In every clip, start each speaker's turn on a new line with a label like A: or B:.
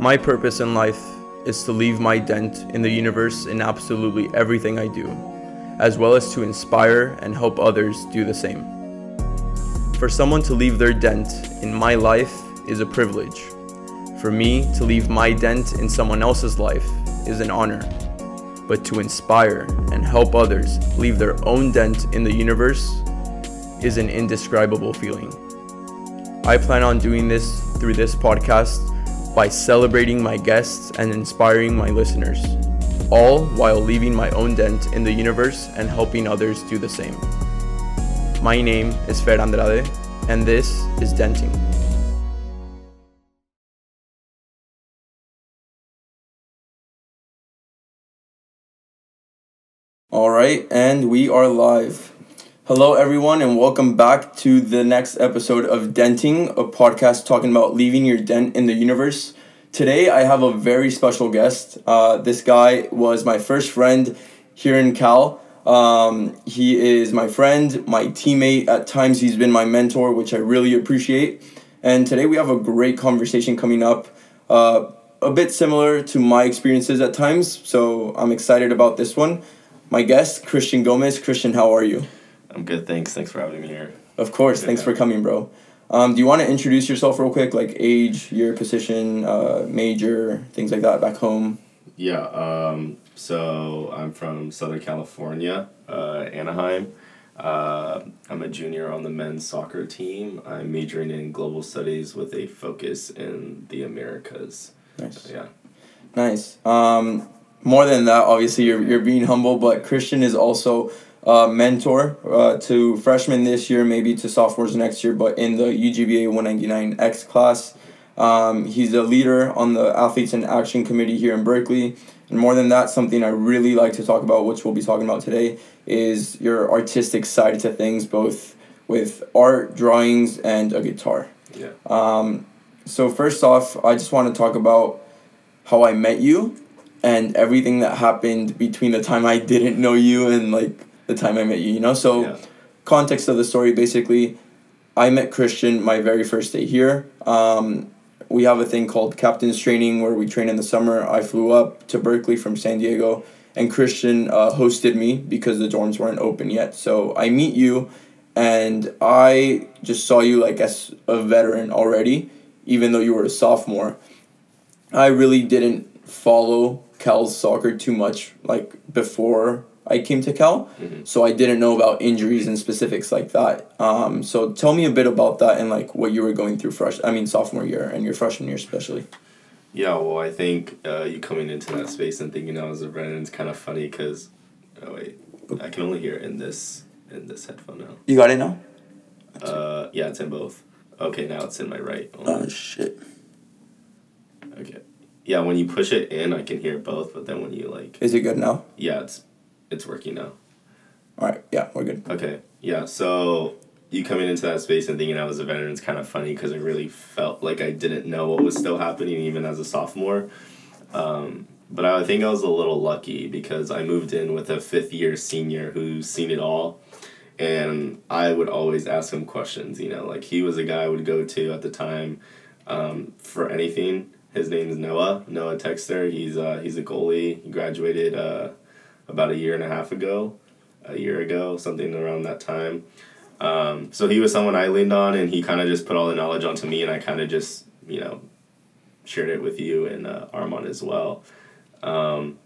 A: My purpose in life is to leave my dent in the universe in absolutely everything I do, as well as to inspire and help others do the same. For someone to leave their dent in my life is a privilege. For me to leave my dent in someone else's life is an honor. But to inspire and help others leave their own dent in the universe is an indescribable feeling. I plan on doing this through this podcast by celebrating my guests and inspiring my listeners, all while leaving my own dent in the universe and helping others do the same. My name is Fer Andraez, and this is Denting. All right, and we are live. Hello, everyone, and welcome back to the next episode of Denting, a podcast talking about leaving your dent in the universe. Today, I have a very special guest. Uh, this guy was my first friend here in Cal. Um, he is my friend, my teammate. At times, he's been my mentor, which I really appreciate. And today, we have a great conversation coming up. Uh, a bit similar to my experiences at times, so I'm excited about this one. My guest, Christian Gomez. Christian, how are you?
B: I'm good, thanks. Thanks for having me here.
A: Of course. Thanks for coming, bro. Um, do you want to introduce yourself real quick, like age, your position, uh, major, things like that back home?
B: Yeah, um, so I'm from Southern California, uh, Anaheim. Uh, I'm a junior on the men's soccer team. I'm majoring in global studies with a focus in the Americas.
A: Nice.
B: Yeah.
A: Nice. Um, more than that, obviously, you're, you're being humble, but Christian is also a mentor uh, to freshmen this year, maybe to sophomores next year, but in the UGBA 199X class. Um, he's a leader on the Athletes in Action Committee here in Berkeley. And more than that, something I really like to talk about, which we'll be talking about today, is your artistic side to things, both with art, drawings, and a guitar.
B: Yeah.
A: Um, so first off, I just want to talk about how I met you and everything that happened between the time I didn't know you and like the time I met you. You know, so
B: Yeah.
A: context of the story basically, I met Christian my very first day here. Um, we have a thing called captain's training where we train in the summer. I flew up to Berkeley from San Diego, and Christian uh, hosted me because the dorms weren't open yet. So I meet you, and I just saw you like as a veteran already, even though you were a sophomore. I really didn't follow Cal's soccer too much like before I came to Cal,
B: Mhm.
A: so I didn't know about injuries and specifics like that. Um, so tell me a bit about that and like what you were going through fresh. I mean sophomore year and your freshman year especially.
B: Yeah, well, I think uh, you coming into that space and thinking I was a veteran is kind of funny because, oh wait, I can only hear it in this in this headphone now.
A: You got it now?
B: Uh, yeah, it's in both. Okay, now it's in my right.
A: Oh shit.
B: Okay. Yeah, when you push it in, I can hear both, but then when you like,
A: Is it good now?
B: yeah, it's it's working now.
A: All right. Yeah, we're good.
B: Okay. Yeah. So you coming into that space and thinking I was a veteran is kind of funny because I really felt like I didn't know what was still happening even as a sophomore. Um, but I think I was a little lucky because I moved in with a fifth year senior who's seen it all. And I would always ask him questions, you know, like he was a guy I would go to at the time um, for anything. His name is Noah, Noah Texter. He's, uh, he's a goalie. He graduated uh, about a year and a half ago, a year ago, something around that time. Um, so he was someone I leaned on, and he kind of just put all the knowledge onto me, and I kind of just, you know, shared it with you and uh, Armand as well. Um,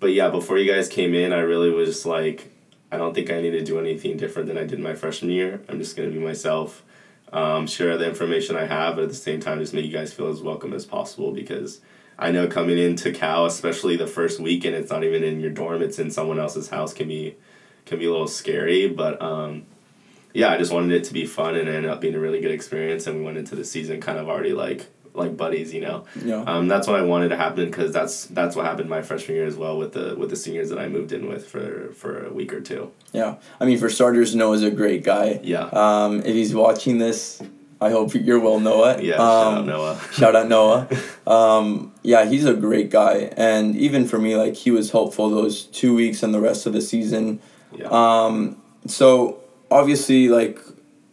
B: but yeah, before you guys came in, I really was like, I don't think I need to do anything different than I did my freshman year. I'm just gonna be myself, um, share the information I have, but at the same time, just make you guys feel as welcome as possible because I know coming into Cal, especially the first week, and it's not even in your dorm; it's in someone else's house, can be can be a little scary. But um, yeah, I just wanted it to be fun, and it ended up being a really good experience. And we went into the season kind of already like like buddies, you know.
A: Yeah.
B: Um, that's what I wanted to happen because that's that's what happened my freshman year as well with the with the seniors that I moved in with for for a week or two.
A: Yeah. I mean, for starters, Noah's a great guy.
B: Yeah.
A: Um, if he's watching this, I hope you're well, Noah.
B: Yeah.
A: Um,
B: shout out Noah.
A: Shout out Noah. Um, yeah, he's a great guy, and even for me, like he was helpful those two weeks and the rest of the season.
B: Yeah.
A: Um, so obviously, like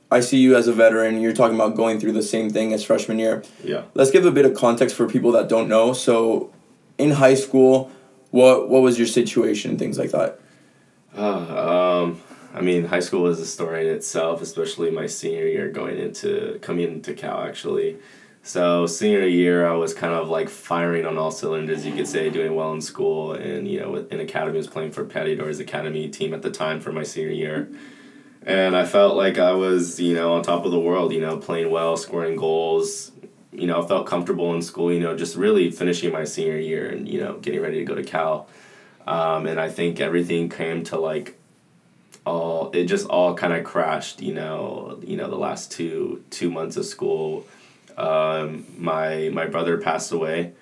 A: I see you as a veteran. You're talking about going through the same thing as freshman year.
B: Yeah.
A: Let's give a bit of context for people that don't know. So, in high school, what what was your situation? And things like that.
B: Uh, um, I mean, high school was a story in itself, especially my senior year going into coming into Cal actually. So senior year, I was kind of like firing on all cylinders, you could say, doing well in school, and you know, in academy, I was playing for Pateadores Academy team at the time for my senior year, and I felt like I was, you know, on top of the world, you know, playing well, scoring goals, you know, I felt comfortable in school, you know, just really finishing my senior year and you know, getting ready to go to Cal, um, and I think everything came to like all it just all kind of crashed you know you know the last two two months of school. Um, my my brother passed away.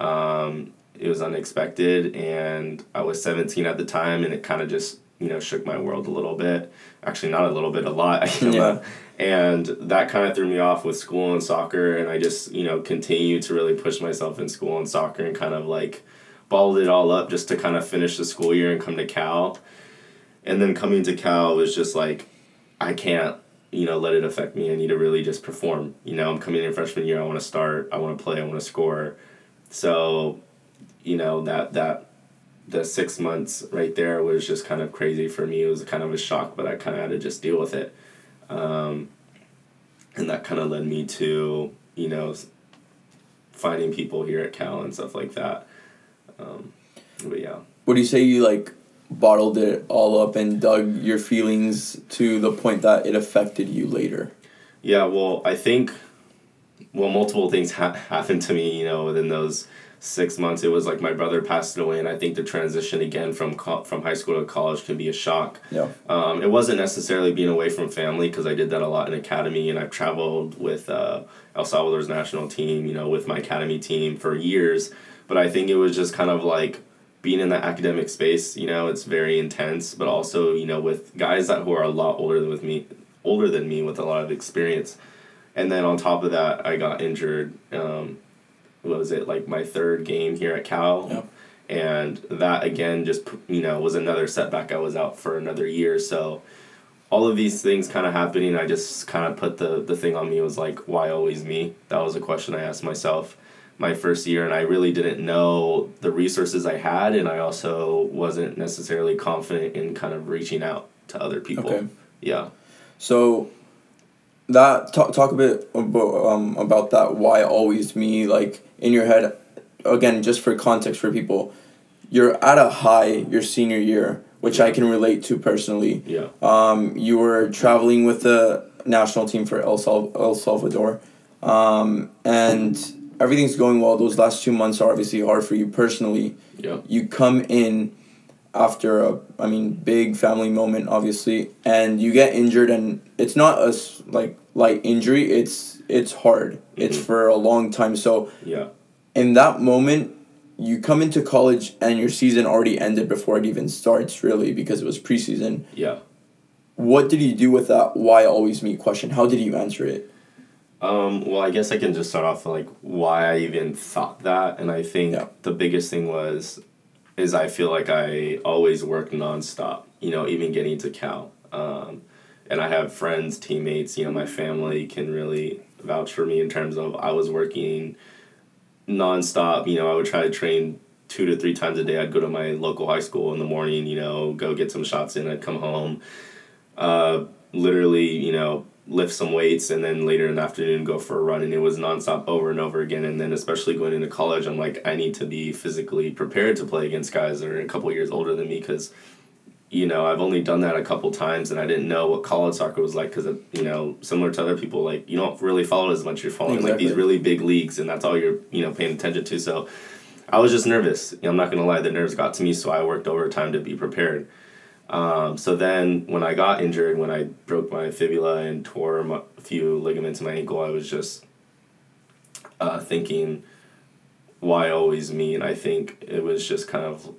B: Um, it was unexpected and i was 17 at the time and it kind of just you know shook my world a little bit. Actually not a little bit a lot
A: yeah.
B: and that kind of threw me off with school and soccer and i just you know continued to really push myself in school and soccer and kind of like balled it all up just to kind of finish the school year and come to cal and then coming to Cal was just like, I can't, you know, let it affect me. I need to really just perform. You know, I'm coming in freshman year. I want to start. I want to play. I want to score. So, you know that that the six months right there was just kind of crazy for me. It was kind of a shock, but I kind of had to just deal with it. Um, and that kind of led me to you know finding people here at Cal and stuff like that. Um, but yeah.
A: What do you say you like bottled it all up and dug your feelings to the point that it affected you later?
B: Yeah, well, I think, well, multiple things ha- happened to me, you know, within those six months. It was like my brother passed away, and I think the transition again from co- from high school to college can be a shock.
A: Yeah.
B: Um, it wasn't necessarily being away from family because I did that a lot in academy, and I've traveled with uh, El Salvador's national team, you know, with my academy team for years. But I think it was just kind of like being in that academic space, you know, it's very intense, but also, you know, with guys that who are a lot older than with me, older than me with a lot of experience. And then on top of that, I got injured. Um, what was it like my third game here at Cal?
A: Yep.
B: And that again just you know was another setback. I was out for another year, so all of these things kind of happening. I just kind of put the the thing on me was like, why always me? That was a question I asked myself my first year, and I really didn't know the resources I had, and I also wasn't necessarily confident in kind of reaching out to other people.
A: Okay.
B: Yeah.
A: So that talk talk a bit about um about that why always me like in your head again just for context for people you're at a high your senior year which I can relate to personally
B: Yeah.
A: um you were traveling with the national team for El, Sal- El Salvador um and everything's going well those last two months are obviously hard for you personally
B: Yeah.
A: you come in after a I mean big family moment obviously and you get injured and it's not a s- like light injury it's it's hard it's
B: Mhm.
A: for a long time so
B: Yeah.
A: in that moment you come into college and your season already ended before it even starts really because it was preseason
B: Yeah.
A: what did you do with that why always me question how did you answer it
B: Um, well, I guess I can just start off with like why I even thought that, and I think
A: Yeah.
B: the biggest thing was, is I feel like I always work nonstop. You know, even getting to Cal, um, and I have friends, teammates. You know, my family can really vouch for me in terms of I was working nonstop. You know, I would try to train two to three times a day. I'd go to my local high school in the morning. You know, go get some shots in. I'd come home. Uh, literally, you know, lift some weights and then later in the afternoon go for a run. And it was nonstop over and over again. And then especially going into college i'm like i need to be physically prepared to play against guys that are a couple years older than me. Because you know i've only done that a couple times and i didn't know what college soccer was like because you know similar to other people like you don't really follow as much you're following like these really big leagues and that's all you're you know paying attention to. So i was just nervous. You know, i'm not gonna lie the nerves got to me so i worked overtime to be prepared um, so then when I got injured, when I broke my fibula and tore a few ligaments in my ankle, I was just uh, thinking, why always me? And I think it was just kind of,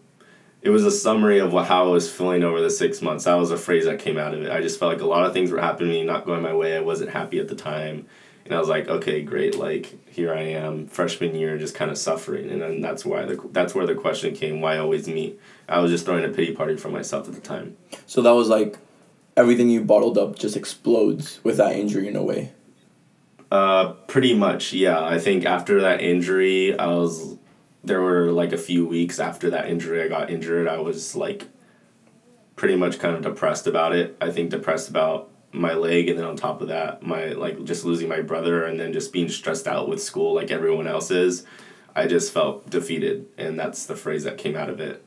B: it was a summary of what, how I was feeling over the six months. That was a phrase that came out of it. I just felt like a lot of things were happening, not going my way. I wasn't happy at the time. And I was like, okay, great. Like here I am, freshman year, just kind of suffering, and then that's why the that's where the question came: Why always me? I was just throwing a pity party for myself at the time.
A: so that was like everything you bottled up just explodes with that injury in a way.
B: Uh, pretty much, yeah. I think after that injury, I was there were like a few weeks after that injury I got injured, I was like pretty much kind of depressed about it. I think depressed about my leg and then on top of that, my like just losing my brother and then just being stressed out with school like everyone else is. I just felt defeated and that's the phrase that came out of it.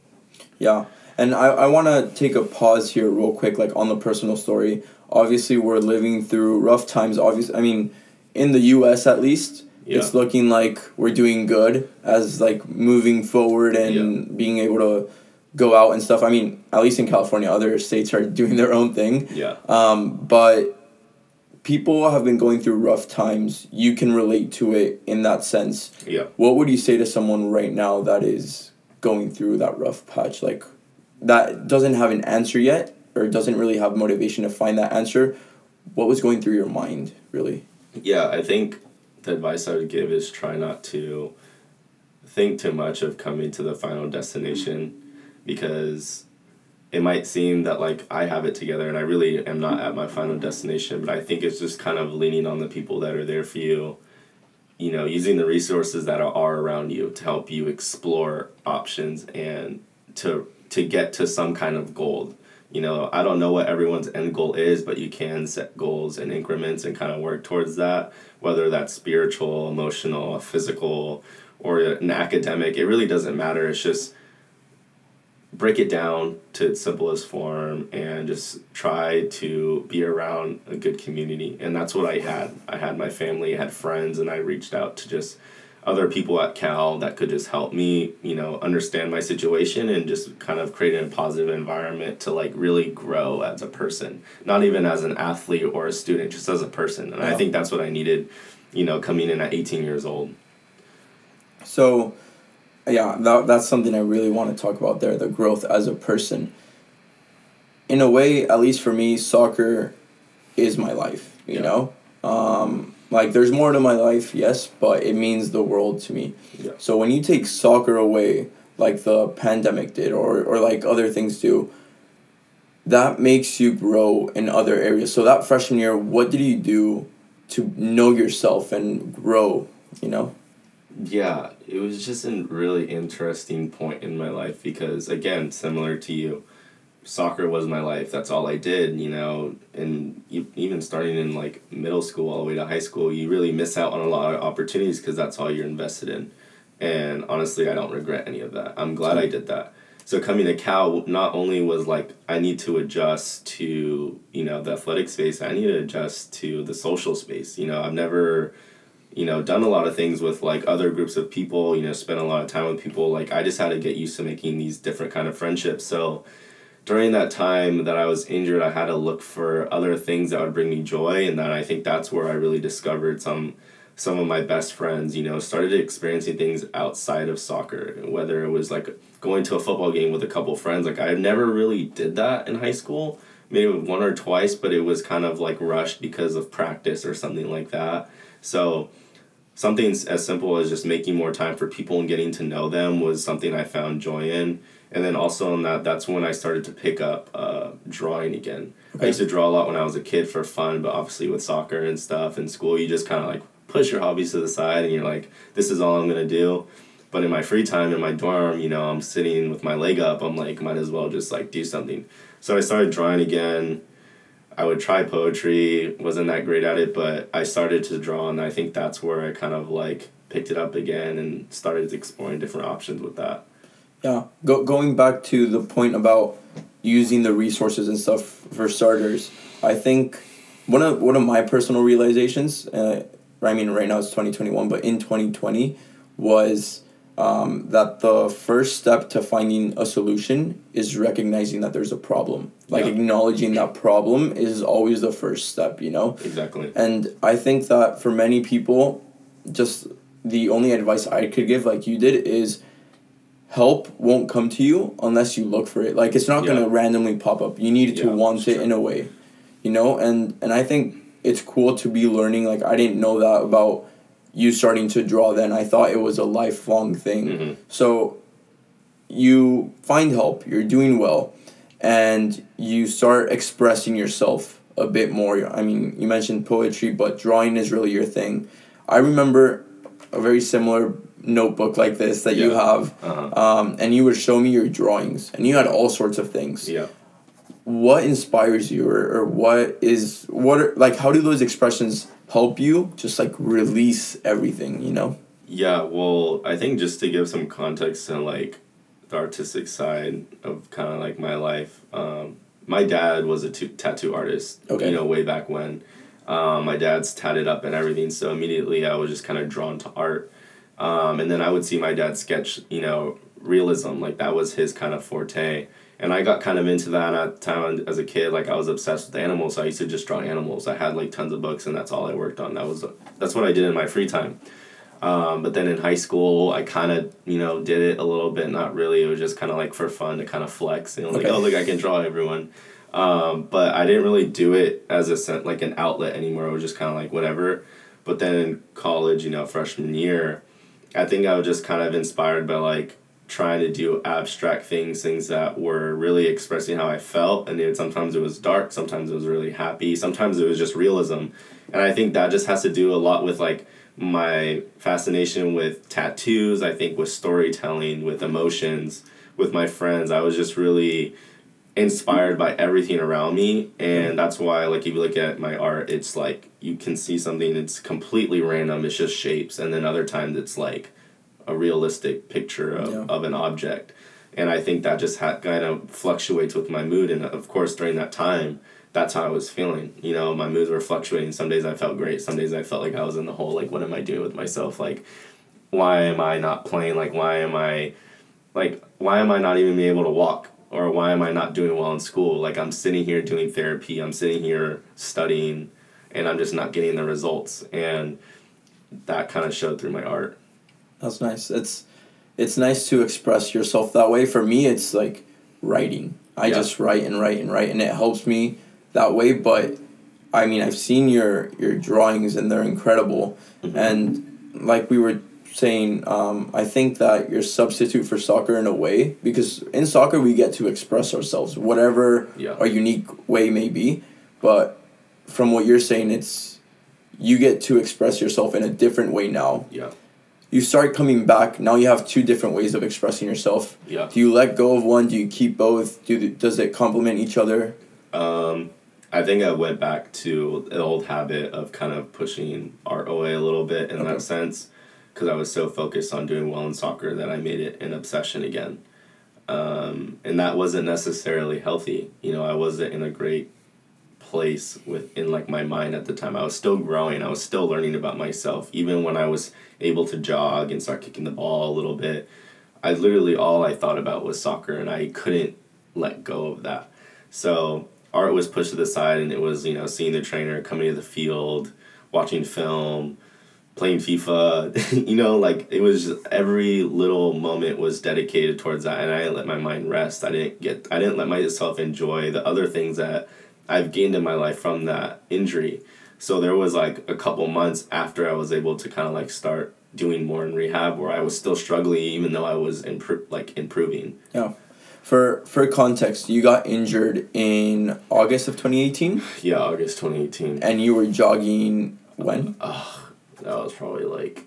A: Yeah. And I, I want to take a pause here real quick like on the personal story. Obviously we're living through rough times obviously I mean in the US at least yeah. it's looking like we're doing good as like moving forward and yeah. being able to go out and stuff. I mean, at least in California, other states are doing their own thing.
B: Yeah.
A: Um, but people have been going through rough times. You can relate to it in that sense.
B: Yeah.
A: What would you say to someone right now that is going through that rough patch, like that doesn't have an answer yet, or doesn't really have motivation to find that answer? What was going through your mind, really?
B: Yeah, I think the advice I would give is try not to think too much of coming to the final destination because it might seem that like I have it together and I really am not at my final destination, but I think it's just kind of leaning on the people that are there for you, you know, using the resources that are around you to help you explore options and to to get to some kind of goal you know, I don't know what everyone's end goal is, but you can set goals and increments and kind of work towards that, whether that's spiritual, emotional, physical, or an academic. It really doesn't matter. It's just break it down to its simplest form and just try to be around a good community. And that's what I had. I had my family, I had friends, and I reached out to just other people at Cal that could just help me, you know, understand my situation and just kind of create a positive environment to like really grow as a person, not even as an athlete or a student, just as a person. And. I think that's what I needed, you know, coming in at 18 years old.
A: So, yeah, that, that's something I really want to talk about there the growth as a person. In a way, at least for me, soccer is my life, you yeah. know? Um, like there's more to my life, yes, but it means the world to me.
B: Yeah.
A: So when you take soccer away, like the pandemic did, or or like other things do, that makes you grow in other areas. So that freshman year, what did you do to know yourself and grow? You know.
B: Yeah, it was just a really interesting point in my life because again, similar to you, soccer was my life. That's all I did, you know. And you, even starting in like middle school all the way to high school, you really miss out on a lot of opportunities because that's all you're invested in. And honestly, I don't regret any of that. I'm glad I did that. So coming to Cal, not only was like I need to adjust to you know the athletic space, I need to adjust to the social space. You know, I've never you know done a lot of things with like other groups of people you know spent a lot of time with people like i just had to get used to making these different kind of friendships so during that time that I was injured, I had to look for other things that would bring me joy, and then I think that's where I really discovered some some of my best friends. You know, started experiencing things outside of soccer, whether it was like going to a football game with a couple friends. Like I never really did that in high school, maybe one or twice, but it was kind of like rushed because of practice or something like that. So something as simple as just making more time for people and getting to know them was something I found joy in and then also in that that's when I started to pick up uh, drawing again. Okay. I used to draw a lot when I was a kid for fun, but obviously with soccer and stuff in school, you just kind of like push your hobbies to the side and you're like, this is all I'm gonna do. But in my free time in my dorm, you know, I'm sitting with my leg up. I'm like, might as well just like do something. So I started drawing again. I would try poetry. wasn't that great at it, but I started to draw, and I think that's where I kind of like picked it up again and started exploring different options with that.
A: Yeah, go, going back to the point about using the resources and stuff for starters, I think one of one of my personal realizations, uh, I mean, right now it's twenty twenty one, but in twenty twenty, was um, that the first step to finding a solution is recognizing that there's a problem. Like yeah. acknowledging that problem is always the first step, you know.
B: Exactly.
A: And I think that for many people, just the only advice I could give, like you did, is help won't come to you unless you look for it. Like it's not yeah. gonna randomly pop up. You need to yeah, want it true. in a way, you know. And and I think it's cool to be learning. Like I didn't know that about you starting to draw. Then I thought it was a lifelong thing. Mm-hmm. So you find help. You're doing well, and you start expressing yourself a bit more. I mean, you mentioned poetry, but drawing is really your thing. I remember a very similar notebook like this that you have,
B: Uh-huh.
A: um, and you would show me your drawings, and you had all sorts of things.
B: Yeah.
A: What inspires you, or, or what is what are, like? How do those expressions help you just like release everything? You know.
B: Yeah, well, I think just to give some context to like the artistic side of kind of like my life, um, my dad was a t- tattoo artist,
A: Okay.
B: you know, way back when. Um, my dad's tatted up and everything, so immediately I was just kind of drawn to art. Um, and then I would see my dad sketch, you know, realism, like that was his kind of forte. And I got kind of into that at the time as a kid. Like I was obsessed with animals, so I used to just draw animals. I had like tons of books, and that's all I worked on. That was that's what I did in my free time. Um, but then in high school, I kind of, you know, did it a little bit, not really. It was just kind of like for fun to kind of flex. You know, like,
A: Okay.
B: oh, look, I can draw everyone. Um, but I didn't really do it as a like an outlet anymore. It was just kind of like whatever. But then in college, you know, freshman year, I think I was just kind of inspired by like trying to do abstract things, things that were really expressing how I felt. And it, sometimes it was dark, sometimes it was really happy, sometimes it was just realism. And I think that just has to do a lot with like my fascination with tattoos, I think with storytelling, with emotions, with my friends. I was just really inspired by everything around me and that's why like if you look at my art it's like you can see something that's completely random it's just shapes and then other times it's like a realistic picture of,
A: Yeah.
B: of an object. And i think that just ha- kind of fluctuates with my mood. And of course during that time that's how i was feeling. You know my moods were fluctuating. Some days i felt great. Some days i felt like i was in the hole. Like what am i doing with myself? Like why am i not playing? Like why am i like why am i not even being able to walk? Or why am i not doing well in school? Like i'm sitting here doing therapy. I'm sitting here studying. And i'm just not getting the results. And that kind of showed through my art
A: That's nice. It's it's nice to express yourself that way. For me, it's like writing. I
B: Yeah.
A: just write and write and write, and it helps me that way. But I mean, I've seen your your drawings, and they're incredible. And like we were saying, um, I think that you're substitute for soccer in a way because in soccer we get to express ourselves, whatever
B: Yeah.
A: our unique way may be. But from what you're saying, it's you get to express yourself in a different way now
B: yeah
A: you start coming back now you have two different ways of expressing yourself.
B: Yeah.
A: Do you let go of one? Do you keep both? Do the, does it complement each other?
B: Um, I think I went back to the old habit of kind of pushing art away a little bit in
A: Okay.
B: that sense, because I was so focused on doing well in soccer that I made it an obsession again, um, and that wasn't necessarily healthy. You know, I wasn't in a great place within like my mind at the time. I was still growing. I was still learning about myself, even when I was able to jog and start kicking the ball a little bit. I literally all I thought about was soccer, and I couldn't let go of that. So art was pushed to the side, and it was you know seeing the trainer coming to the field, watching film, playing FIFA. you know, like it was just, every little moment was dedicated towards that, and I didn't let my mind rest. I didn't get I didn't let myself enjoy the other things that I've gained in my life from that injury. So there was like a couple months after I was able to kind of like start doing more in rehab where I was still struggling even though I was impro- like improving.
A: yeah for for context you got injured in august of 2018
B: Yeah, August 2018.
A: and you were jogging when
B: Ugh, that was probably like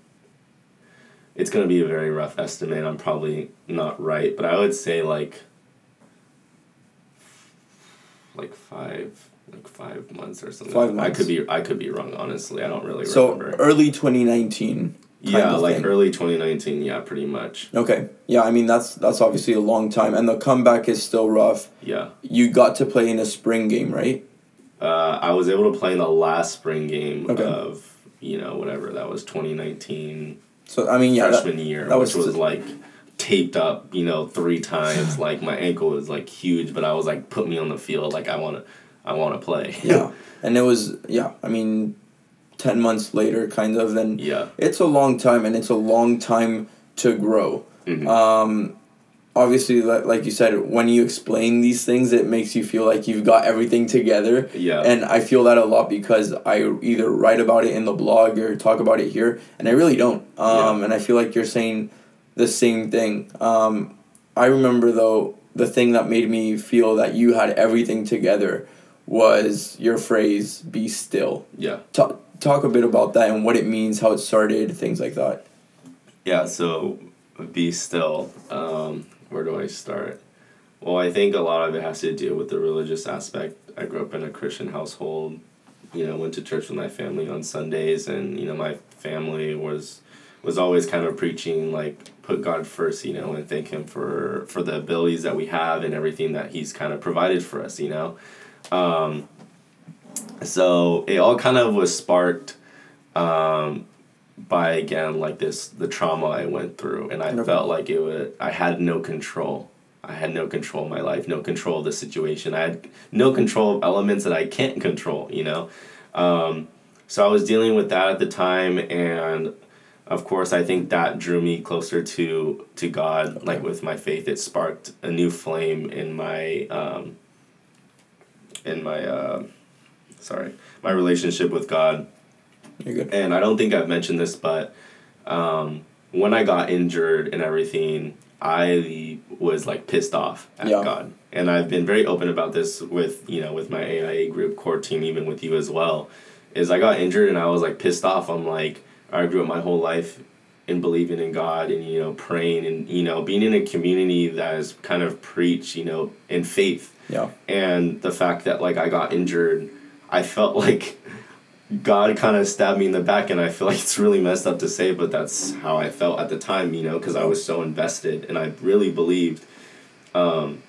B: it's gonna be a very rough estimate. I'm probably not right, but I would say like like five like five months or something.
A: Five
B: I could be I could be wrong. Honestly, I don't really
A: so
B: remember.
A: early 2019 kind
B: yeah, like
A: thing.
B: early 2019. Yeah, pretty much.
A: okay yeah i mean that's that's obviously a long time and the comeback is still rough
B: Yeah.
A: you got to play in a spring game right
B: Uh, I was able to play in the last spring game
A: Okay.
B: of you know whatever that was 2019
A: so i mean yeah that-
B: freshman year,
A: that
B: which
A: was-
B: was, like taped up, you know, three times. like my ankle is like huge, but I was like, put me on the field. Like I want to, I want to play.
A: yeah and it was yeah i mean 10 months later kind of and
B: yeah.
A: it's a long time and it's a long time to grow
B: Mhm.
A: um obviously li- like you said when you explain these things it makes you feel like you've got everything together
B: Yeah.
A: and i feel that a lot because i either write about it in the blog or talk about it here and i really don't um
B: Yeah.
A: and i feel like you're saying the same thing um i remember though the thing that made me feel that you had everything together was your phrase "be still."
B: Yeah.
A: Talk talk a bit about that and what it means, how it started, things like that.
B: Yeah. So, be still. Um, where do I start? Well, I think a lot of it has to do with the religious aspect. I grew up in a Christian household. You know, went to church with my family on Sundays, and you know, my family was was always kind of preaching like put God first, you know, and thank Him for for the abilities that we have and everything that He's kind of provided for us, you know. Um, so it all kind of was sparked um, by again like this the trauma I went through, and I felt like it would I had no control. I had no control of my life, no control of the situation. I had no control of elements that I can't control, you know. Um, so I was dealing with that at the time, and of course, I think that drew me closer to to God. Like with my faith, it sparked a new flame in my um, in my uh, sorry my relationship with God. And I don't think I've mentioned this, but um, when I got injured and everything, I was like pissed off at
A: Yeah.
B: God. And I've been very open about this with you know with my AIA group core team, even with you as well. Is I got injured and I was like pissed off. I'm like I grew up my whole life in believing in God and you know praying and you know being in a community that is kind of preach you know in faith
A: Yeah.
B: and the fact that like I got injured, I felt like God kind of stabbed me in the back, and I feel like it's really messed up to say, but that's how I felt at the time, you know, because I was so invested and I really believed. Um,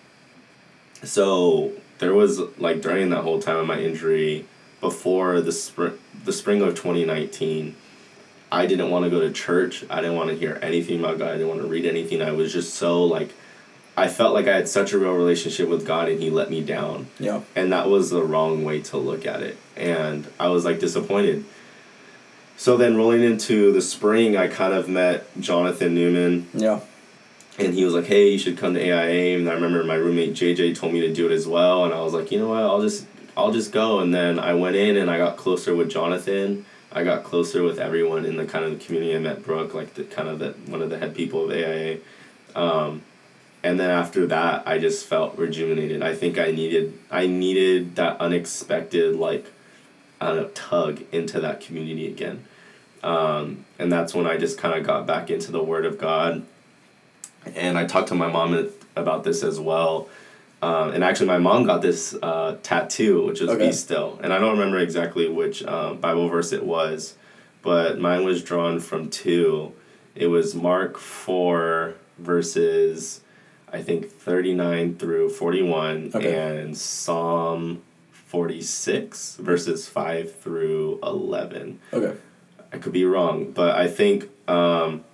B: so there was like during that whole time of my injury, before the spring, the spring of twenty nineteen. I didn't want to go to church. I didn't want to hear anything about God. I didn't want to read anything. I was just so like, I felt like I had such a real relationship with God, and He let me down
A: Yeah.
B: and that was the wrong way to look at it and i was like disappointed so then rolling into the spring i kind of met jonathan newman
A: Yeah.
B: and he was like hey you should come to aia and i remember my roommate jj told me to do it as well and i was like you know what i'll just i'll just go and then i went in and i got closer with jonathan i got closer with everyone in the kind of community i met brooke like the kind of the one of the head people of aia um, and then after that i just felt rejuvenated. I think i needed i needed that unexpected like I don't know, tug into that community again. Um, and that's when i just kind of got back into the word of god. And i talked to my mom about this as well um, and actually my mom got this uh, tattoo which was
A: Okay.
B: be still and i don't remember exactly which um, bible verse it was but mine was drawn from two it was mark 4 verses I think 39 through 41
A: Okay.
B: and Psalm 46 verses 5 through 11.
A: Okay.
B: I could be wrong, but I think um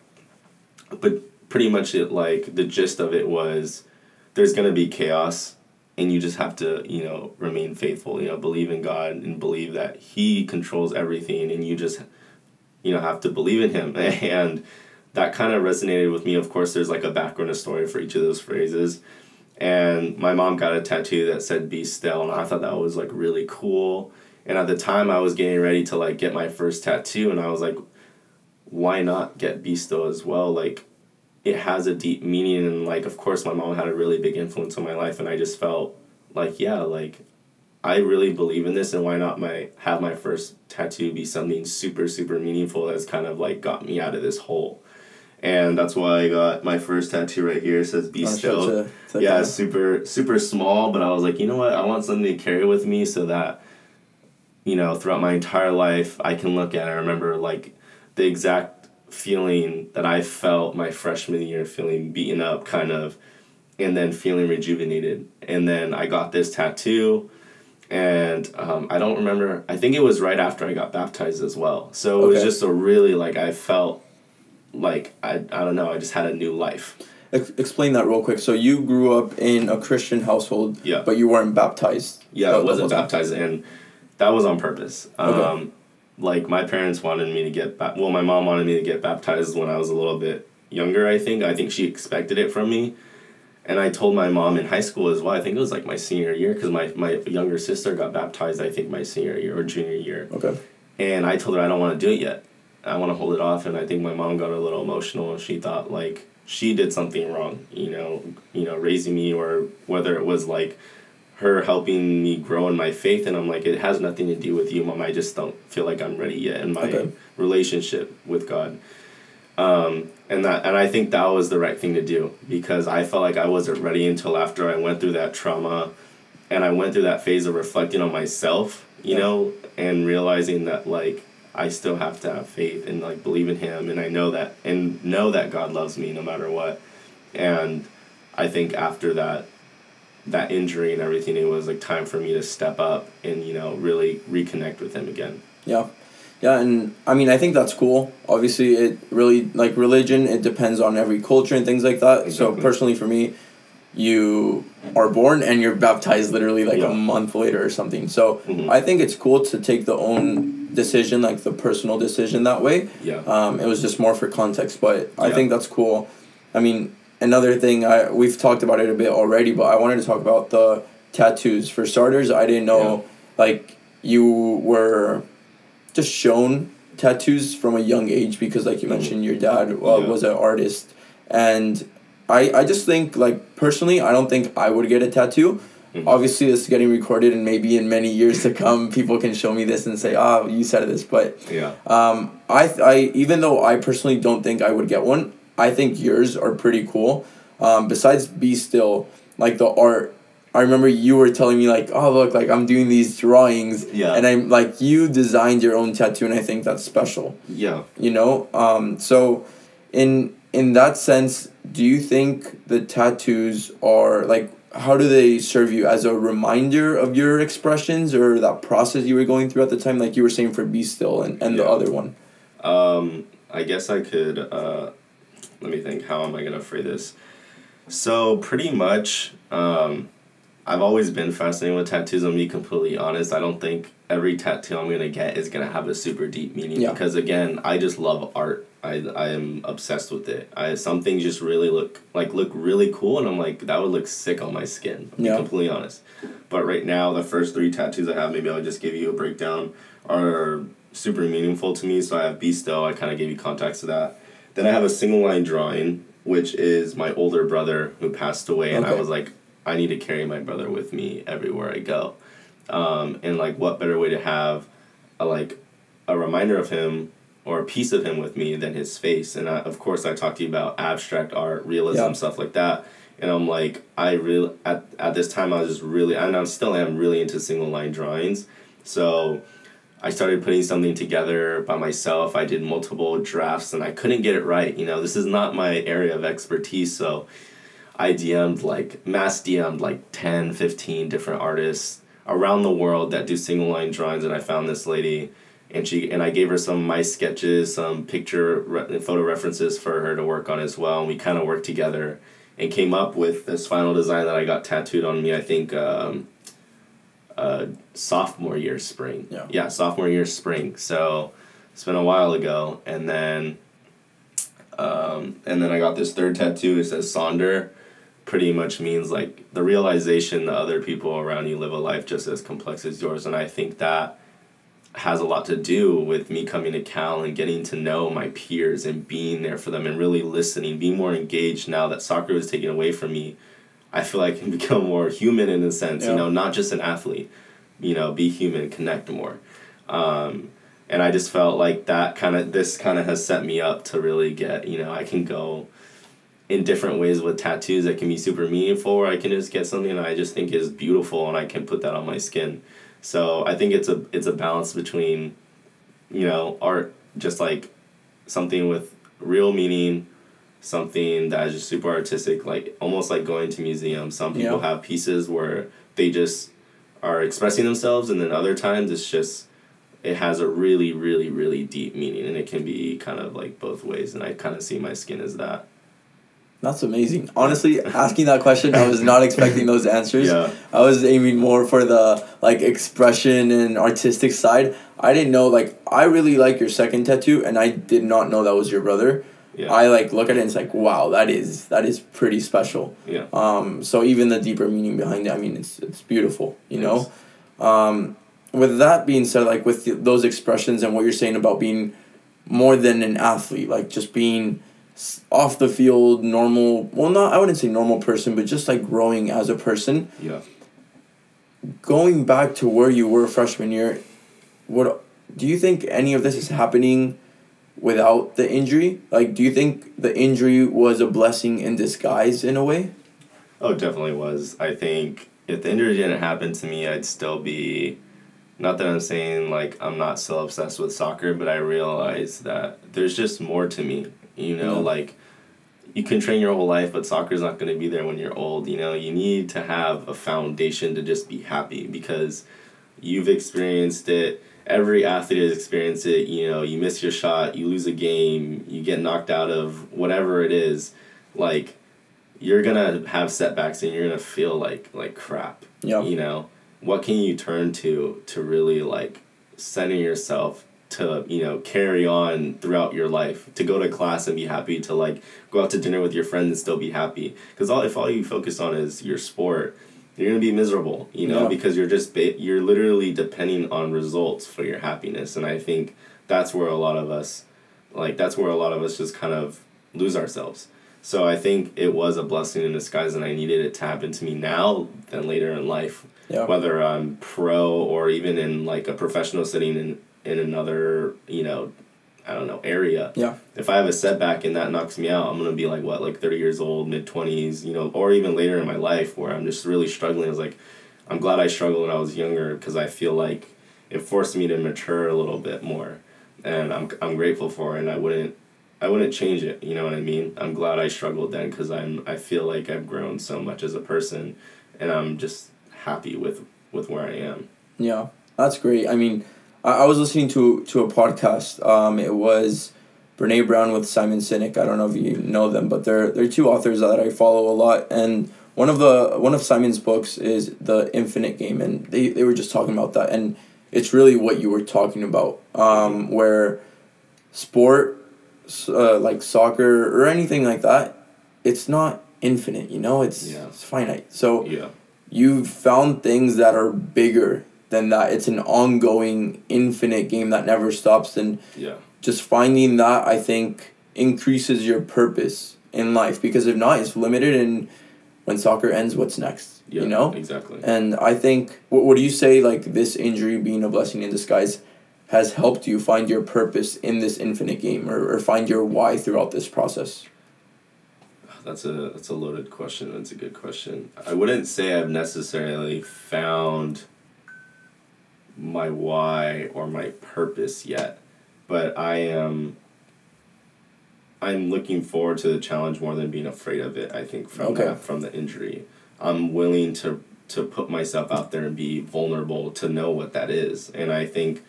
B: but pretty much it like the gist of it was there's to be chaos and you just have to, you know, remain faithful, you know, believe in God and believe that he controls everything and you just you know have to believe in him and that kind of resonated with me. Of course, there's like a background, story for each of those phrases. And my mom got a tattoo that said "Be still," and I thought that was like really cool. And at the time, I was getting ready to like get my first tattoo, and I was like, "Why not get "Be still" as well?" Like, it has a deep meaning, and like, of course, my mom had a really big influence on my life, and I just felt like, yeah, like, I really believe in this, and why not my have my first tattoo be something super super meaningful that's kind of like got me out of this hole and that's why I got my first tattoo right here. It says "Be
A: Wanna
B: still."
A: it to- to the
B: yeah, super super small, but I was like, you know what? I want something to carry with me so that, you know, throughout my entire life, I can look at. it. I remember like the exact feeling that I felt my freshman year, feeling beaten up, kind of, and then feeling rejuvenated. And then I got this tattoo. And um, I don't remember. I think it was right after I got baptized as well. So it was just a really like I felt like I, I don't know i just had a new life
A: Ex- explain that real quick. So you grew up in a Christian household,
B: Yeah.
A: but you weren't baptized.
B: yeah i wasn't baptized and that was on purpose
A: Okay.
B: Like my parents wanted me to get ba- well my mom wanted me to get baptized when i was a little bit younger i think i think she expected it from me and i told my mom in high school as well i think it was like my senior year because my, my younger sister got baptized i think my senior year or junior year
A: Okay.
B: and I told her I don't want to do it yet. I want to hold it off, and I think my mom got a little emotional, and she thought like she did something wrong, you know, you know, raising me or whether it was like her helping me grow in my faith and I'm like it has nothing to do with you, mom. I just don't feel like I'm ready yet in my
A: Okay.
B: relationship with God. Um, and that and I think that was the right thing to do because I felt like I wasn't ready until after I went through that trauma and I went through that phase of reflecting on myself, you
A: Yeah.
B: know, and realizing that like I still have to have faith and like believe in him and I know that and know that God loves me no matter what. And I think after that that injury and everything it was like time for me to step up and you know really reconnect with him again.
A: Yeah. Yeah, and I mean, I think that's cool. Obviously, it really, like religion, it depends on every culture and things like that. So, personally, for me, you are born and you're baptized literally like
B: Yeah.
A: a month later or something. So,
B: Mhm.
A: I think it's cool to take the own decision, like the personal decision that way.
B: Yeah.
A: Um, it was just more for context, but I think that's cool. I mean, another thing I we've talked about it a bit already, but I wanted to talk about the tattoos. For starters, I didn't know like you were just shown tattoos from a young age because like you
B: Mhm.
A: mentioned your dad uh,
B: Yeah.
A: was an artist and I, I just think like personally I don't think I would get a tattoo.
B: Mhm.
A: Obviously this is getting recorded and maybe in many years to come people can show me this and say, Oh, you said this but
B: Yeah.
A: um, I, I even though I personally don't think I would get one, I think yours are pretty cool. Um, besides Be Still, like the art, I remember you were telling me like, oh look, like I'm doing these drawings,
B: Yeah.
A: and I'm like you designed your own tattoo, and I think that's special.
B: Yeah.
A: You know, um, so in in that sense, do you think the tattoos are like? How do they serve you as a reminder of your expressions or that process you were going through at the time? Like you were saying for Be Still and, and the other one.
B: Um, I guess I could. Uh, let me think. How am I gonna phrase this? So pretty much, um, I've always been fascinated with tattoos. I'm be completely honest. I don't think every tattoo I'm gonna get is gonna have a super deep meaning
A: Yeah.
B: because again, I just love art. I, I am obsessed with it. I some things just really look like look really cool, and I'm like that would look sick on my skin. To
A: Yeah.
B: be completely honest. But right now, the first three tattoos I have, maybe I'll just give you a breakdown, are super meaningful to me. So I have Still. I kind of gave you context to that. Then I have a single line drawing, which is my older brother who passed away, and I was like, I need to carry my brother with me everywhere I go. Um, and like, what better way to have a like a reminder of him or a piece of him with me than his face? And I, of course, I talked to you about abstract art, realism,
A: Yeah.
B: stuff like that. And I'm like, I really at at this time I was just really, and I still am really into single line drawings. So I started putting something together by myself. I did multiple drafts and I couldn't get it right. You know, this is not my area of expertise. So I DM'd like, mass DM'd like 10, 15 different artists around the world that do single line drawings. And I found this lady and she and I gave her some of my sketches, some picture re- photo references for her to work on as well. And we kind of worked together and came up with this final design that I got tattooed on me. I think um, uh, sophomore year spring.
A: Yeah.
B: Yeah, sophomore year spring. So it's been a while ago, and then, um, and then I got this third tattoo. It says Sonder. Pretty much means like the realization that other people around you live a life just as complex as yours, and I think that has a lot to do with me coming to Cal and getting to know my peers and being there for them and really listening, being more engaged now that soccer was taken away from me. I feel like I can become more human in a sense,
A: Yeah.
B: you know, not just an athlete, you know, be human, connect more. Um, and I just felt like that kind of, this kind of has set me up to really get, you know, I can go in different ways with tattoos that can be super meaningful, or I can just get something that I just think is beautiful and I can put that on my skin. So I think it's a it's a balance between, you know, art just like something with real meaning, something that is just super artistic, like almost like going to museums. Some people
A: Yeah.
B: have pieces where they just are expressing themselves, and then other times it's just it has a really really really deep meaning, and it can be kind of like both ways. And I kind of see my skin as that.
A: That's amazing. Honestly, asking that question, I was not expecting those answers.
B: Yeah.
A: I was aiming more for the like expression and artistic side. I didn't know like I really like your second tattoo, and I did not know that was your brother.
B: Yeah.
A: I like look at it and it's like wow, that is that is pretty special.
B: Yeah.
A: Um, so even the deeper meaning behind it, I mean, it's it's beautiful. You know. Um, with that being said, like with the, those expressions and what you're saying about being more than an athlete, like just being off the field normal. Well, not I wouldn't say normal person, but just like growing as a person.
B: Yeah.
A: Going back to where you were freshman year, what do you think any of this is happening without the injury? Like, do you think the injury was a blessing in disguise in a way?
B: Oh, definitely was. I think if the injury didn't happen to me, I'd still be. Not that I'm saying like I'm not still obsessed with soccer, but I realize that there's just more to me. You know,
A: Yeah.
B: like you can train your whole life, but soccer's not going to be there when you're old. You know, you need to have a foundation to just be happy because you've experienced it. Every athlete has experienced it. You know, you miss your shot, you lose a game, you get knocked out of whatever it is. Like, you're gonna have setbacks and you're gonna feel like like crap.
A: Yeah.
B: You know, what can you turn to to really like center yourself to you know carry on throughout your life to go to class and be happy to like go out to dinner with your friends and still be happy because all if all you focus on is your sport you're gonna be miserable you know
A: Yeah.
B: because you're just ba- you're literally depending on results for your happiness and i think that's where a lot of us like that's where a lot of us just kind of lose ourselves so i think it was a blessing in disguise and i needed it to happen to me now than later in life
A: Yeah.
B: whether i'm pro or even in like a professional setting in in another you know i don't know area
A: Yeah.
B: if I have a setback and that knocks me out, I'm gonna be like what, like thirty years old, mid twenties, you know, or even later in my life where I'm just really struggling. I was like, I'm glad I struggled when I was younger because I feel like it forced me to mature a little bit more, and I'm I'm grateful for it. And I wouldn't I wouldn't change it. You know what I mean? I'm glad I struggled then because I'm I feel like I've grown so much as a person, and I'm just happy with with where I am.
A: Yeah, that's great. I mean, I, I was listening to to a podcast. Um, it was Brene Brown with Simon Sinek. I don't know if you know them, but they're they're two authors that I follow a lot. And one of the one of Simon's books is The Infinite Game, and they they were just talking about that, and it's really what you were talking about, um, where sport, uh, like soccer or anything like that, it's not infinite. You know, it's
B: Yeah.
A: it's finite. So
B: Yeah.
A: you've found things that are bigger than that. It's an ongoing, infinite game that never stops. And
B: Yeah.
A: just finding that, I think, increases your purpose in life. Because if not, it's limited. And when soccer ends, what's next?
B: Yeah.
A: You know?
B: Exactly.
A: And I think, what, what do you say, like, this injury being a blessing in disguise has helped you find your purpose in this infinite game or, or find your why throughout this process?
B: That's a that's a loaded question. That's a good question. I wouldn't say I've necessarily found my why or my purpose yet, but I am I'm looking forward to the challenge more than being afraid of it. I think from
A: Okay.
B: that from the injury. I'm willing to to put myself out there and be vulnerable to know what that is. And I think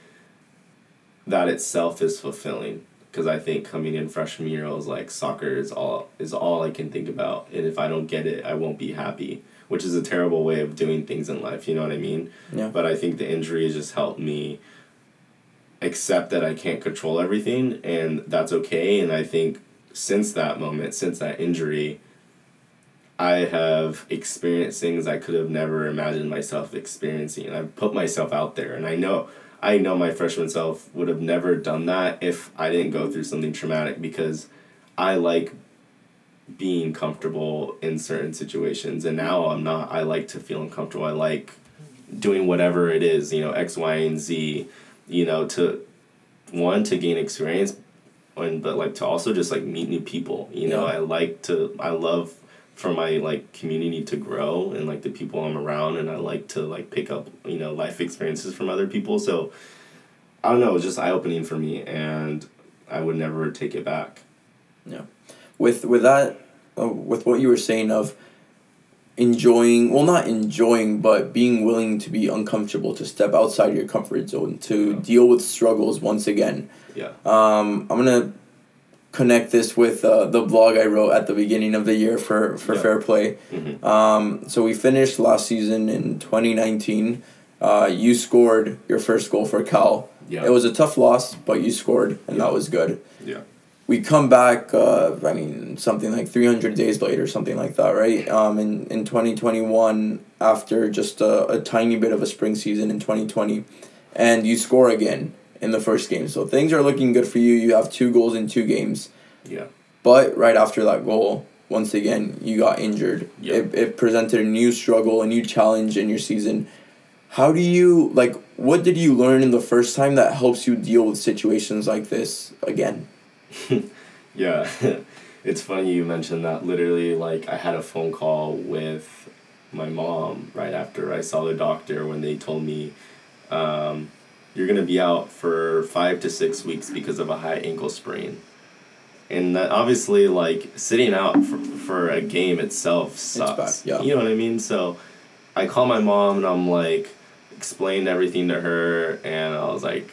B: that itself is fulfilling because I think coming in freshman year I was like soccer is all is all I can think about and if I don't get it I won't be happy which is a terrible way of doing things in life you know what I mean
A: Yeah.
B: but I think the injury has just helped me accept that I can't control everything and that's okay and I think since that moment since that injury I have experienced things I could have never imagined myself experiencing and I've put myself out there and I know I know my freshman self would have never done that if I didn't go through something traumatic because I like being comfortable in certain situations. And now I'm not I like to feel uncomfortable. I like doing whatever it is you know X Y and Z you know to one to gain experience and but like to also just like meet new people. You know
A: Yeah.
B: I like to I love for my like community to grow and like the people I'm around and I like to like pick up you know life experiences from other people. So I don't know it was just eye opening for me and I would never take it back
A: with with that uh, with what you were saying of enjoying well not enjoying but being willing to be uncomfortable to step outside your comfort zone to
B: Yeah.
A: deal with struggles once again.
B: Yeah.
A: Um, i'm gonna connect this with uh, the blog i wrote at the beginning of the year for for
B: Yeah.
A: fair play.
B: Hmm
A: um, so we finished last season in 2019 uh, you scored your first goal for cal.
B: Yeah.
A: It was a tough loss but you scored and
B: Yeah.
A: that was good.
B: Yeah
A: we come back uh, i mean something like 300 days later something like that right um, in, in 2021 after just a, a tiny bit of a spring season in 2020 and you score again in the first game so things are looking good for you you have two goals in two games
B: yeah
A: but right after that goal, once again you got injured.
B: Yep.
A: It it presented a new struggle, a new challenge in your season. How do you like? What did you learn in the first time that helps you deal with situations like this again?
B: Yeah, it's funny you mentioned that. Literally, like I had a phone call with my mom right after I saw the doctor when they told me, um, "You're gonna be out for five to six weeks because of a high ankle sprain." And that obviously, like sitting out for, for a game itself sucks.
A: bad, yeah.
B: You know what I mean? So, I call my mom and I'm like, explained everything to her, and I was like,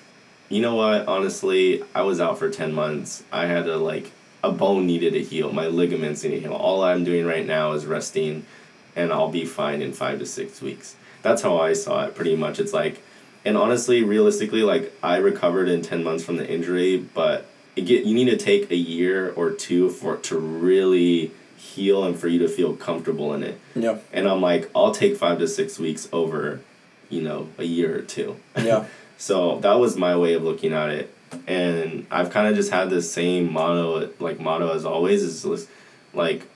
B: you know what? Honestly, I was out for 10 months. I had to, like, a bone needed to heal. My ligaments needed to heal. All I'm doing right now is resting, and I'll be fine in five to six weeks. That's how I saw it, pretty much. It's like, and honestly, realistically, like, I recovered in 10 months from the injury, but it get, you need to take a year or two for it to really heal and for you to feel comfortable in it.
A: Yeah.
B: And I'm like, I'll take five to six weeks over, you know, a year or two.
A: Yeah.
B: So that was my way of looking at it, and I've kind of just had the same motto, like motto as always, is like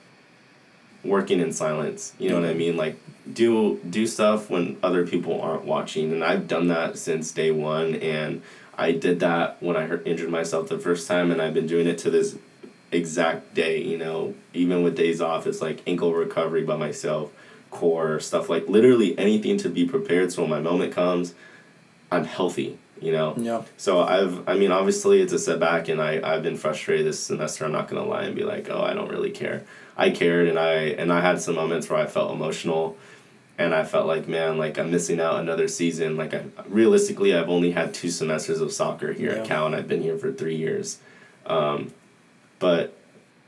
B: working in silence. You know what I mm-hmm. mean? Like do do stuff when other people aren't watching, and I've done that since day one, and I did that when I hurt, injured myself the first time, and I've been doing it to this exact day. You know, even with days off, it's like ankle recovery by myself, core stuff like literally anything to be prepared. So when my moment comes. I'm healthy, you know?
A: Yeah.
B: So I've, I mean, obviously it's a setback and I, I've been frustrated this semester. I'm not going to lie and be like, oh, I don't really care. I cared and I, and I had some moments where I felt emotional and I felt like, man, like I'm missing out another season. Like I, realistically, I've only had two semesters of soccer here
A: Yeah.
B: at Cal and I've been here for three years. Um, but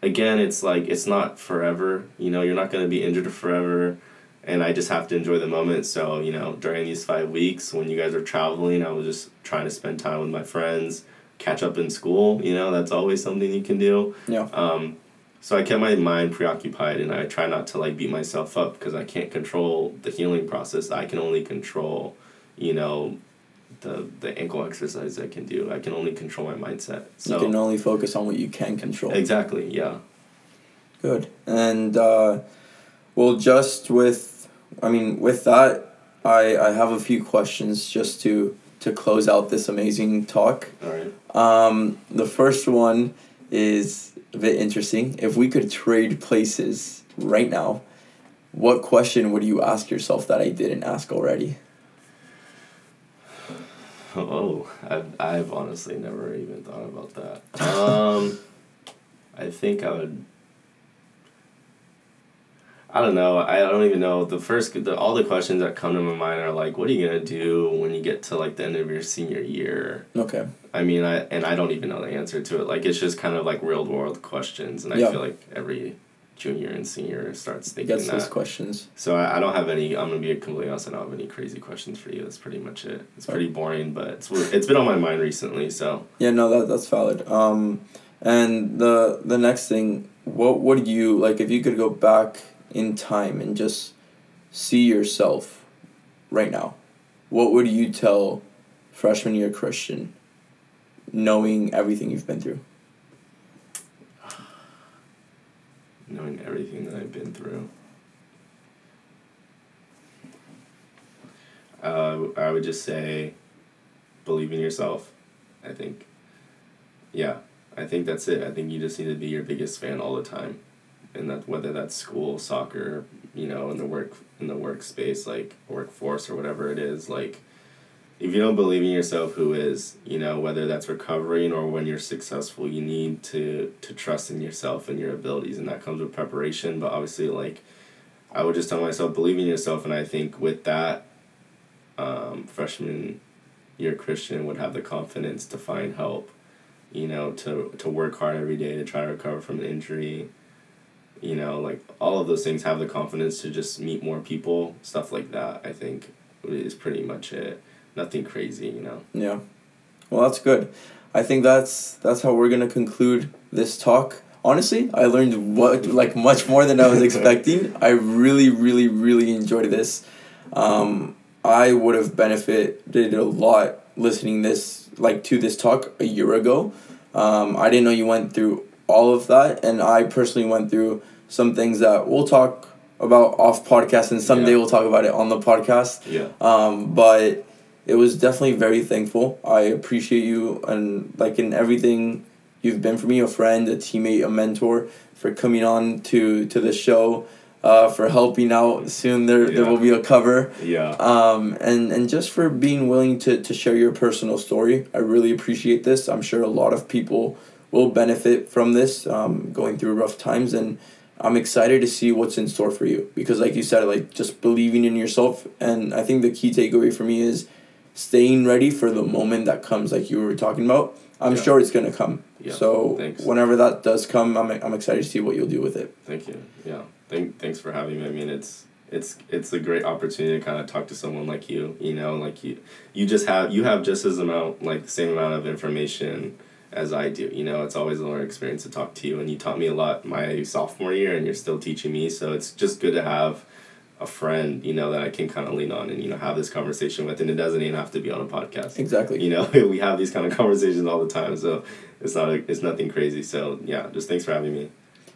B: again, it's like, it's not forever, you know, you're not going to be injured forever and I just have to enjoy the moment. So, you know, during these five weeks when you guys are traveling, I was just trying to spend time with my friends, catch up in school. You know, that's always something you can do.
A: Yeah.
B: Um, so I kept my mind preoccupied and I try not to like beat myself up because I can't control the healing process. I can only control, you know, the the ankle exercise I can do. I can only control my mindset. So
A: you can only focus on what you can control.
B: exactly, yeah.
A: Good. And uh, well, just with, I mean, with that, I I have a few questions just to to close out this amazing talk.
B: All right.
A: Um, the first one is a bit interesting. If we could trade places right now, what question would you ask yourself that I didn't ask already?
B: Oh, I've, I've honestly never even thought about that. Um, I think I would. I don't know. I don't even know. The first, the, all the questions that come to my mind are like, what are you gonna do when you get to like the end of your senior year?
A: Okay.
B: I mean, I and I don't even know the answer to it. Like, it's just kind of like real world questions, and I
A: Yeah.
B: feel like every junior and senior starts thinking
A: Gets
B: that.
A: those questions.
B: So I, I don't have any. I'm gonna be completely honest. I don't have any crazy questions for you. That's pretty much it. It's pretty boring, but it's it's been on my mind recently. So
A: Yeah, no, that that's valid. Um, and the the next thing, what would you like if you could go back in time and just see yourself right now? What would you tell freshman year Christian, knowing everything you've been through?
B: knowing everything that I've been through, uh, I would just say, believe in yourself. I think. Yeah, I think that's it. I think you just need to be your biggest fan all the time, and that whether that's school, soccer, you know, in the work in the workspace, like workforce or whatever it is, like if you don't believe in yourself who is you know whether that's recovering or when you're successful you need to to trust in yourself and your abilities and that comes with preparation but obviously like i would just tell myself believe in yourself and i think with that um, freshman year christian would have the confidence to find help you know to to work hard every day to try to recover from an injury you know like all of those things have the confidence to just meet more people stuff like that i think is pretty much it nothing crazy, you know.
A: Yeah. Well, that's good. I think that's that's how we're gonna conclude this talk. Honestly, I learned what like much more than I was expecting. I really, really, really enjoyed this. Um, I would have benefited a lot listening this like to this talk a year ago. Um, I didn't know you went through all of that, and I personally went through some things that we'll talk about off podcast, and someday
B: Yeah.
A: we'll talk about it on the podcast.
B: Yeah.
A: Um, but it was definitely very thankful. I appreciate you and like in everything you've been for me, a friend, a teammate, a mentor, for coming on to to the show, uh, for helping out. Soon there there will be a cover.
B: Yeah.
A: Um, and, and just for being willing to, to share your personal story. I really appreciate this. I'm sure a lot of people will benefit from this, um, going through rough times. And I'm excited to see what's in store for you because, like you said, like just believing in yourself. And I think the key takeaway for me is staying ready for the moment that comes, like you were talking about. I'm
B: Yeah.
A: sure it's going to come.
B: Yeah,
A: so
B: thanks.
A: whenever that does come, I'm, I'm excited to see what you'll do with it.
B: Thank you. Yeah. Thank, thanks for having me. I mean, it's it's it's a great opportunity to kind of talk to someone like you. You know, like you you just have you have just as amount like the same amount of information as I do. You know, it's always a learning experience to talk to you, and you taught me a lot my sophomore year, and you're still teaching me. So it's just good to have a friend, you know, that I can kind of lean on and you know have this conversation with, and it doesn't even have to be on a podcast.
A: Exactly.
B: You know, we have these kind of conversations all the time, so it's not a, it's nothing crazy. So yeah, just thanks for having me.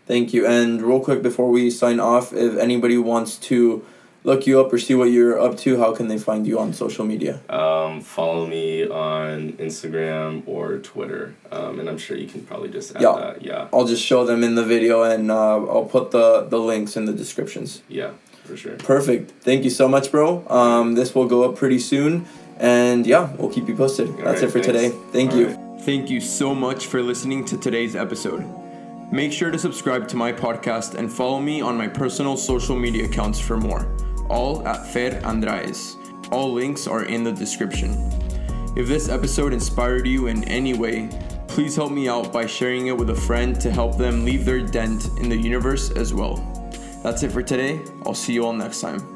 A: Thank you. And real quick before we sign off, if anybody wants to look you up or see what you're up to, how can they find you on social media?
B: Um, follow me on Instagram or Twitter, um, and I'm sure you can probably just add
A: Yeah.
B: that. Yeah,
A: I'll just show them in the video and uh, I'll put the, the links in the descriptions.
B: yeah, for sure.
A: Perfect. Thank you so much, bro. Um, this will go up pretty soon. And yeah, we'll keep you posted. That's
B: right,
A: it for
B: thanks.
A: today. Thank
B: All
A: you.
B: right.
A: Thank you so much for listening to today's episode. Make sure to subscribe to my podcast and follow me on my personal social media accounts for more, all at Fer Andraez. All links are in the description. If this episode inspired you in any way, please help me out by sharing it with a friend to help them leave their dent in the universe as well. That's it for today. I'll see you all next time.